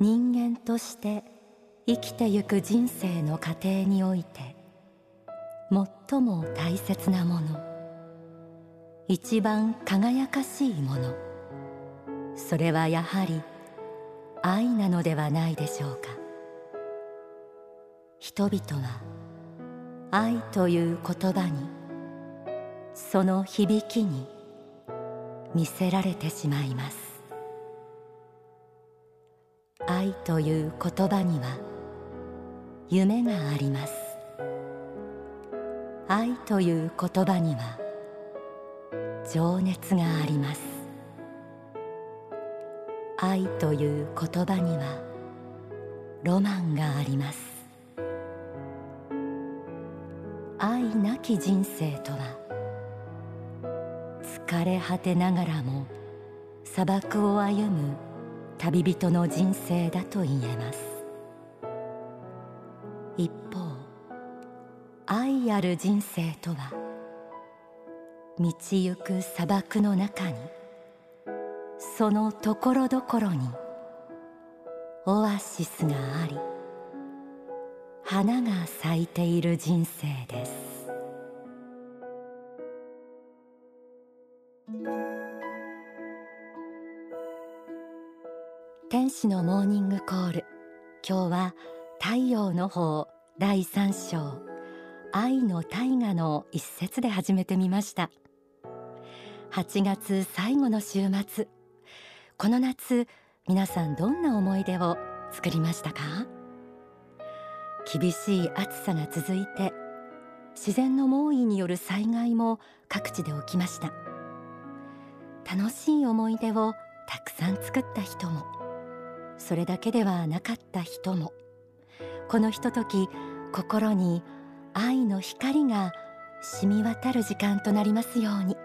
人間として生きてゆく人生の過程において最も大切なもの一番輝かしいものそれはやはり愛なのではないでしょうか。人々は愛という言葉にその響きに見せられてしまいます。愛という言葉には夢があります。愛という言葉には情熱があります。愛という言葉にはロマンがあります。愛なき人生とは疲れ果てながらも砂漠を歩む旅人の人生だと言えます。一方愛ある人生とは道行く砂漠の中にそのところどころにオアシスがあり花が咲いている人生です。天使のモーニングコール。今日は太陽の方第三章。愛の大河の一節で始めてみました。8月最後の週末。この夏皆さんどんな思い出を作りましたか？厳しい暑さが続いて自然の猛威による災害も各地で起きました。楽しい思い出をたくさん作った人も。それだけではなかった人も。このひととき心に愛の光が染み渡る時間となりますように。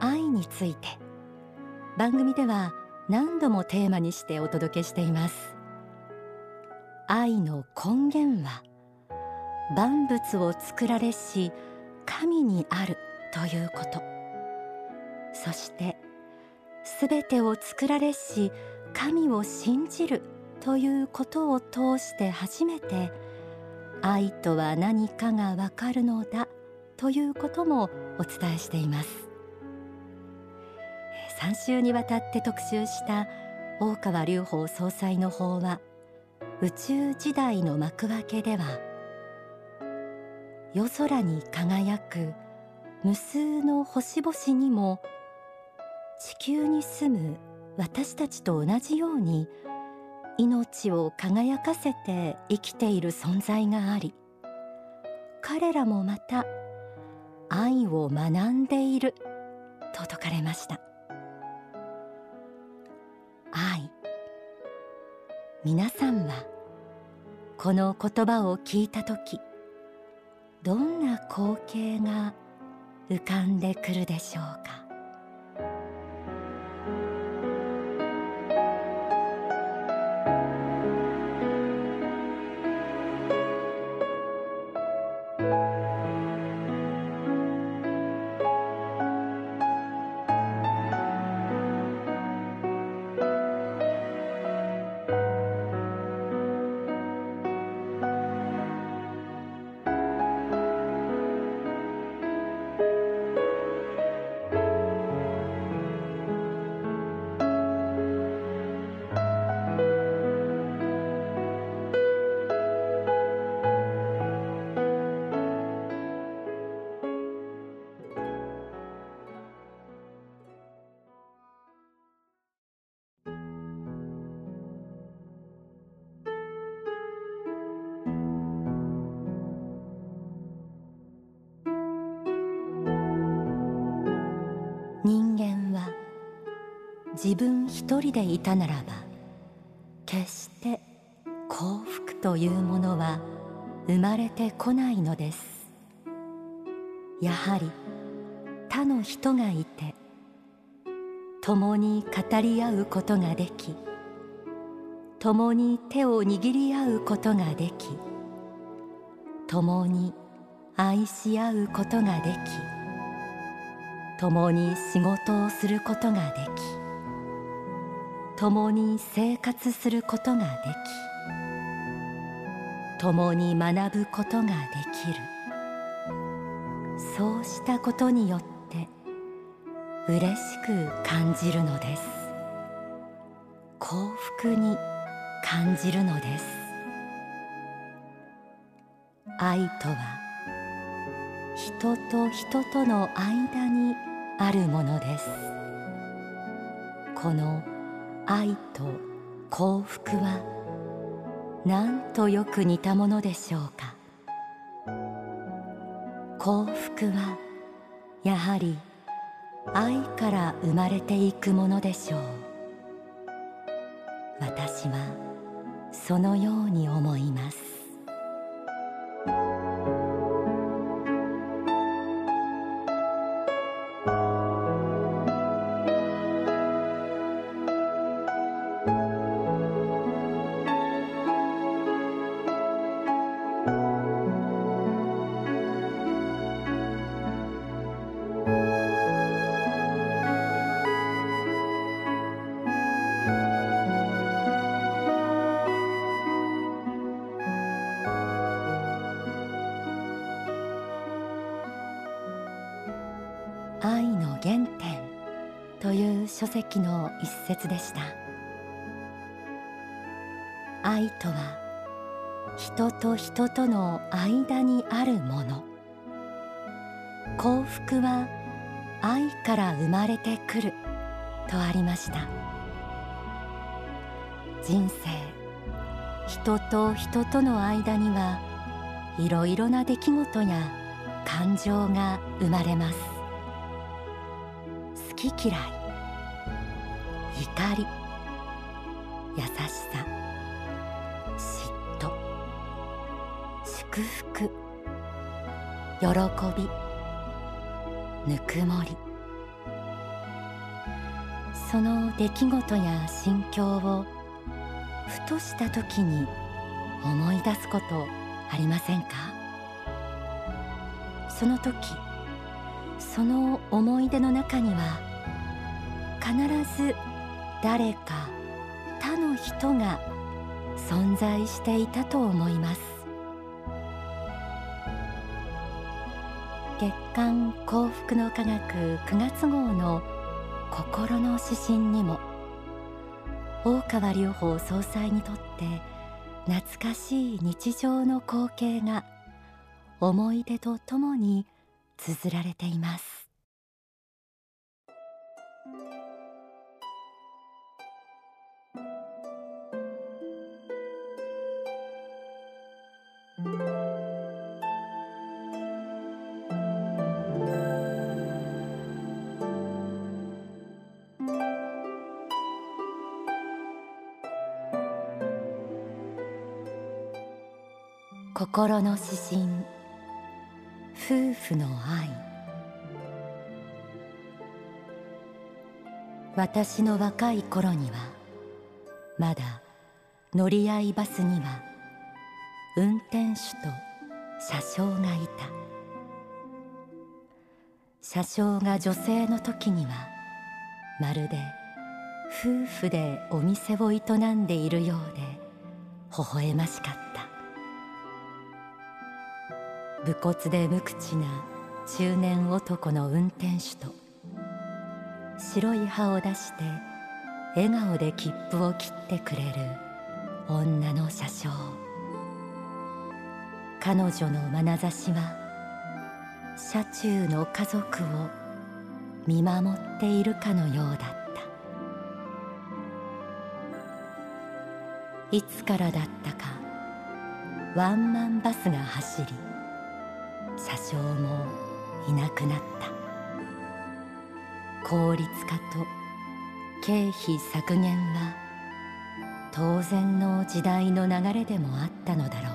愛について番組では何度もテーマにしてお届けしています。愛の根源は万物を作られし神にあるということ。そしてすべてを作られし神を信じるということを通して初めて愛とは何かがわかるのだということもお伝えしています。3週にわたって特集した大川隆法総裁の法は宇宙時代の幕開けでは夜空に輝く無数の星々にも地球に住む私たちと同じように命を輝かせて生きている存在があり彼らもまた愛を学んでいると説かれました。愛。皆さんはこの言葉を聞いた時どんな光景が浮かんでくるでしょうか？自分一人でいたならば決して幸福というものは生まれてこないのです。やはり他の人がいて共に語り合うことができ共に手を握り合うことができ共に愛し合うことができ共に仕事をすることができ。共に生活することができ共に学ぶことができる。そうしたことによって嬉しく感じるのです。幸福に感じるのです。愛とは人と人との間にあるものです。この愛と幸福はなんとよく似たものでしょうか？幸福はやはり愛から生まれていくものでしょう。私はそのように思います。愛の原点という書籍の一節でした。愛とは人と人との間にあるもの。幸福は愛から生まれてくるとありました。人生人と人との間にはいろいろな出来事や感情が生まれます。き嫌い。怒り。優しさ。嫉妬。祝福。喜び。ぬくもり。その出来事や心境をふとした時に思い出すことありませんか？その時その思い出の中には必ず誰か他の人が存在していたと思います。月刊幸福の科学9月号の心の指針にも大川隆法総裁にとって懐かしい日常の光景が思い出とともに綴られています。心の指針。夫婦の愛。私の若い頃にはまだ乗り合いバスには運転手と車掌がいた。車掌が女性の時にはまるで夫婦でお店を営んでいるようで微笑ましかった。武骨で無口な中年男の運転手と白い歯を出して笑顔で切符を切ってくれる女の車掌。彼女の眼差しは車中の家族を見守っているかのようだった。いつからだったかワンマンバスが走り車掌もいなくなった。効率化と経費削減は当然の時代の流れでもあったのだろう。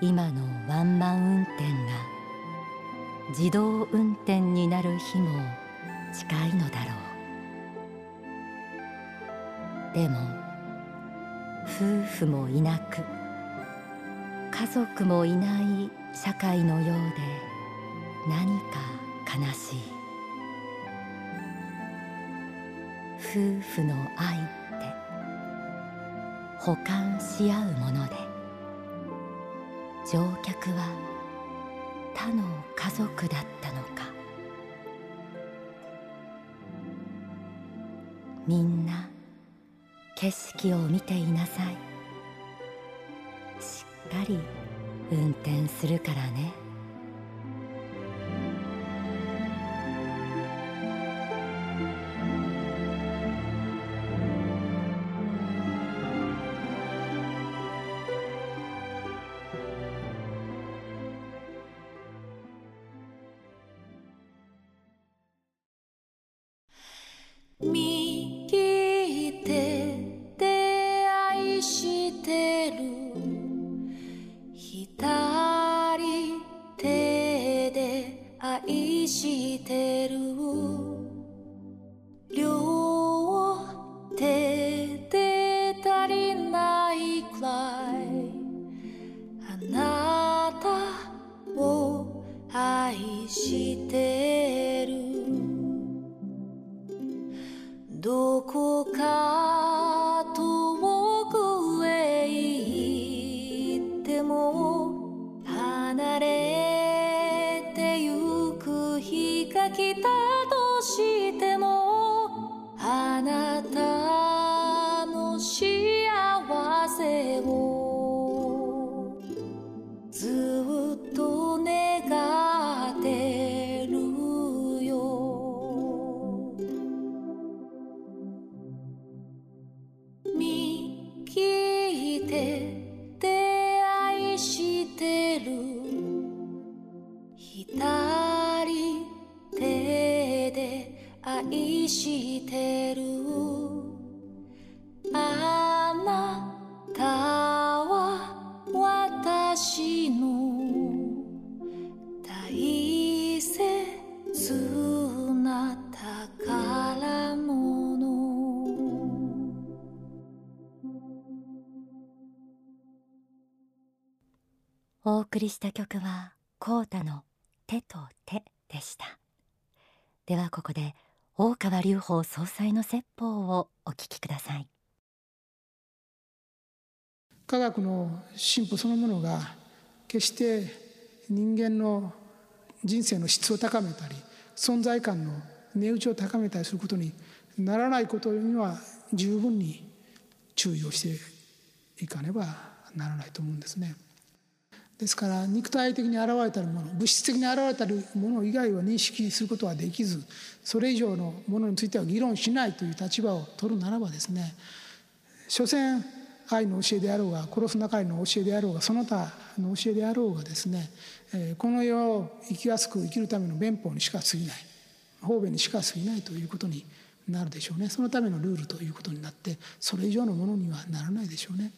今のワンマン運転が自動運転になる日も近いのだろう。でも夫婦もいなく家族もいない社会のようで何か悲しい。夫婦の愛って補完し合うもので乗客は他の家族だったのか。みんな景色を見ていなさい。ったり運転するからね。て出会いしてる。左手で愛してる。送りした曲はコータの手と手でしたではここで大川隆法総裁の説法をお聞きください科学の進歩そのものが決して人間の人生の質を高めたり存在感の値打ちを高めたりすることにならないことには十分に注意をしていかねばならないと思うんですね。ですから肉体的に現れたるもの物質的に現れたるもの以外は認識することはできずそれ以上のものについては議論しないという立場を取るならばですね所詮愛の教えであろうが殺すなかりの教えであろうがその他の教えであろうがですねこの世を生きやすく生きるための弁法にしか過ぎない方便にしか過ぎないということになるでしょうねそのためのルールということになってそれ以上のものにはならないでしょうね。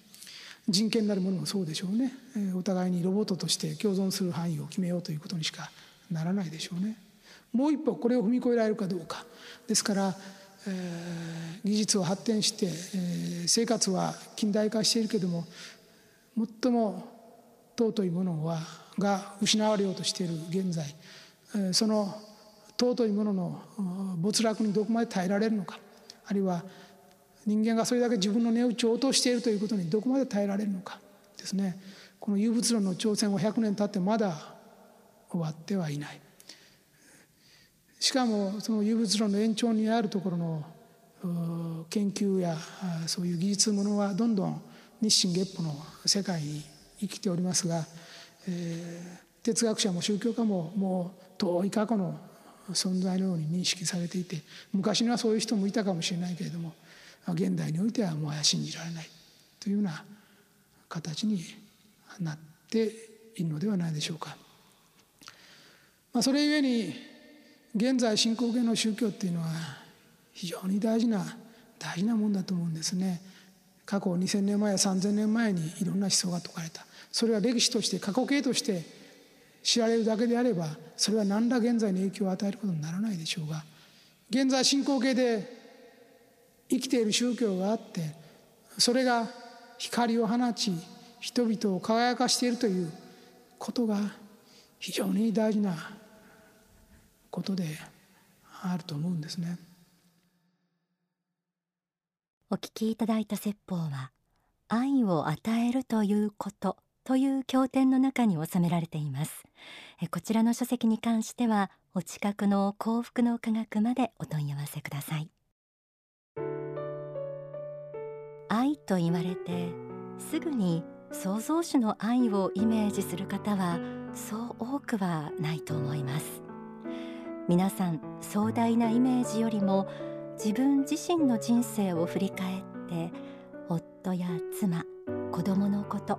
人権なるものもそうでしょうね。お互いにロボットとして共存する範囲を決めようということにしかならないでしょうね。もう一歩これを踏み越えられるかどうか。ですから、えー、技術は発展して、えー、生活は近代化しているけれども最も尊いものはが失われようとしている現在、えー、その尊いものの没落にどこまで耐えられるのか。あるいは人間がそれだけ自分の値打ちを落としているということにどこまで耐えられるのか。ですね。この有物論の挑戦は100年経ってまだ終わってはいない。しかもその有物論の延長にあるところの研究やそういう技術ものはどんどん日進月歩の世界に生きておりますが、えー、哲学者も宗教家ももう遠い過去の存在のように認識されていて昔にはそういう人もいたかもしれないけれども現代においてはもはや信じられないというような形になっているのではないでしょうか。まあ、それゆえに現在進行形の宗教っていうのは非常に大事な大事なもんだと思うんですね。過去2,000年前や3,000年前にいろんな思想が説かれたそれは歴史として過去形として知られるだけであればそれは何ら現在に影響を与えることにならないでしょうが現在進行形で生きている宗教があってそれが光を放ち人々を輝かしているということが非常に大事なことであると思うんですね。お聞きいただいた説法は愛を与えるということという経典の中に収められていますこちらの書籍に関してはお近くの幸福の科学までお問い合わせください愛と言われてすぐに創造主の愛をイメージする方はそう多くはないと思います。皆さん壮大なイメージよりも自分自身の人生を振り返って夫や妻子供のこと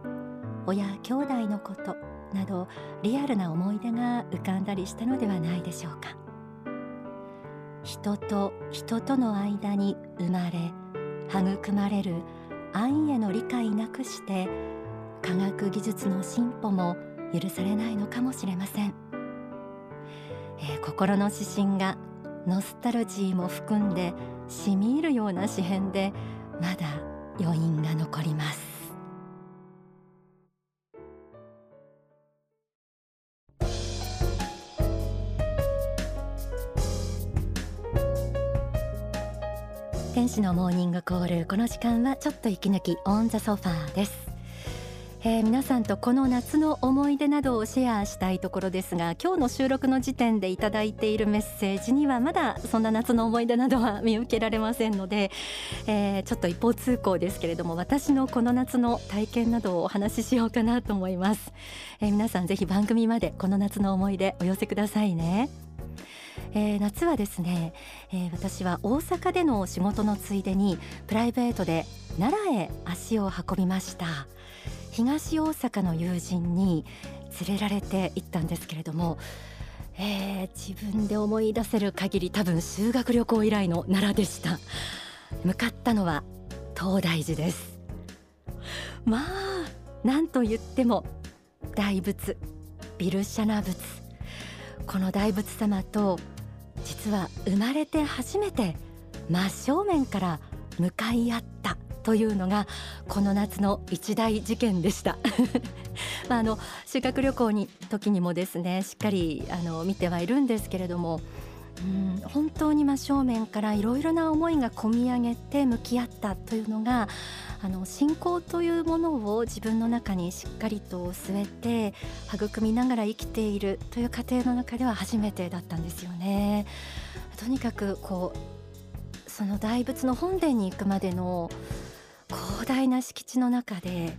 親兄弟のことなどリアルな思い出が浮かんだりしたのではないでしょうか。人と人との間に生まれ育まれる愛への理解なくして科学技術の進歩も許されないのかもしれません、えー、心の指針がノスタルジーも含んで染み入るような詩編でまだ余韻が残ります。天使のモーニングコールこの時間はちょっと息抜きオンザソファーです。えー、皆さんとこの夏の思い出などをシェアしたいところですが今日の収録の時点でいただいているメッセージにはまだそんな夏の思い出などは見受けられませんので、えー、ちょっと一方通行ですけれども私のこの夏の体験などをお話ししようかなと思います、えー、皆さんぜひ番組までこの夏の思い出お寄せくださいね。えー、夏はですね、えー、私は大阪での仕事のついでにプライベートで奈良へ足を運びました。東大阪の友人に連れられて行ったんですけれども、えー、自分で思い出せる限り多分修学旅行以来の奈良でした。向かったのは東大寺です。まあなんと言っても大仏ビルシャナ仏この大仏様と実は生まれて初めて真正面から向かい合ったというのがこの夏の一大事件でした。まあ、あの修学旅行に時にもですねしっかりあの見てはいるんですけれどもうん本当に真正面からいろいろな思いが込み上げて向き合ったというのがあの信仰というものを自分の中にしっかりと据えて育みながら生きているという過程の中では初めてだったんですよね。とにかくこうその大仏の本殿に行くまでの広大な敷地の中で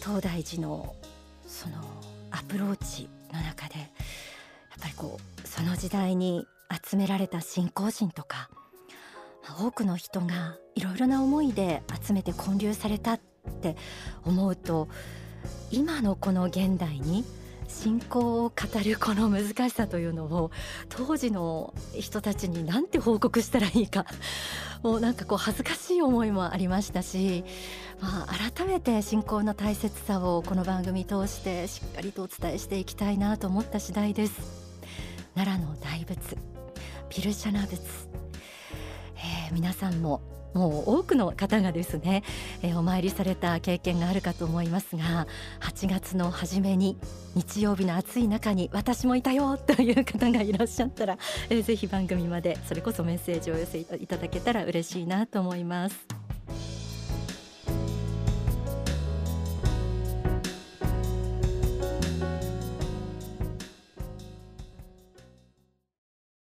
東大寺のそのアプローチの中でやっぱりこうその時代に集められた信仰心とか多くの人がいろいろな思いで集めて建立されたって思うと今のこの現代に信仰を語るこの難しさというのを当時の人たちに何て報告したらいいか もうなんかこう恥ずかしい思いもありましたし、まあ、改めて信仰の大切さをこの番組通してしっかりとお伝えしていきたいなと思った次第です。奈良の大仏。ピルシャナ仏、えー、皆さんももう多くの方がですね、えー、お参りされた経験があるかと思いますが8月の初めに日曜日の暑い中に私もいたよという方がいらっしゃったら、えー、ぜひ番組までそれこそメッセージをお寄せいただけたら嬉しいなと思います。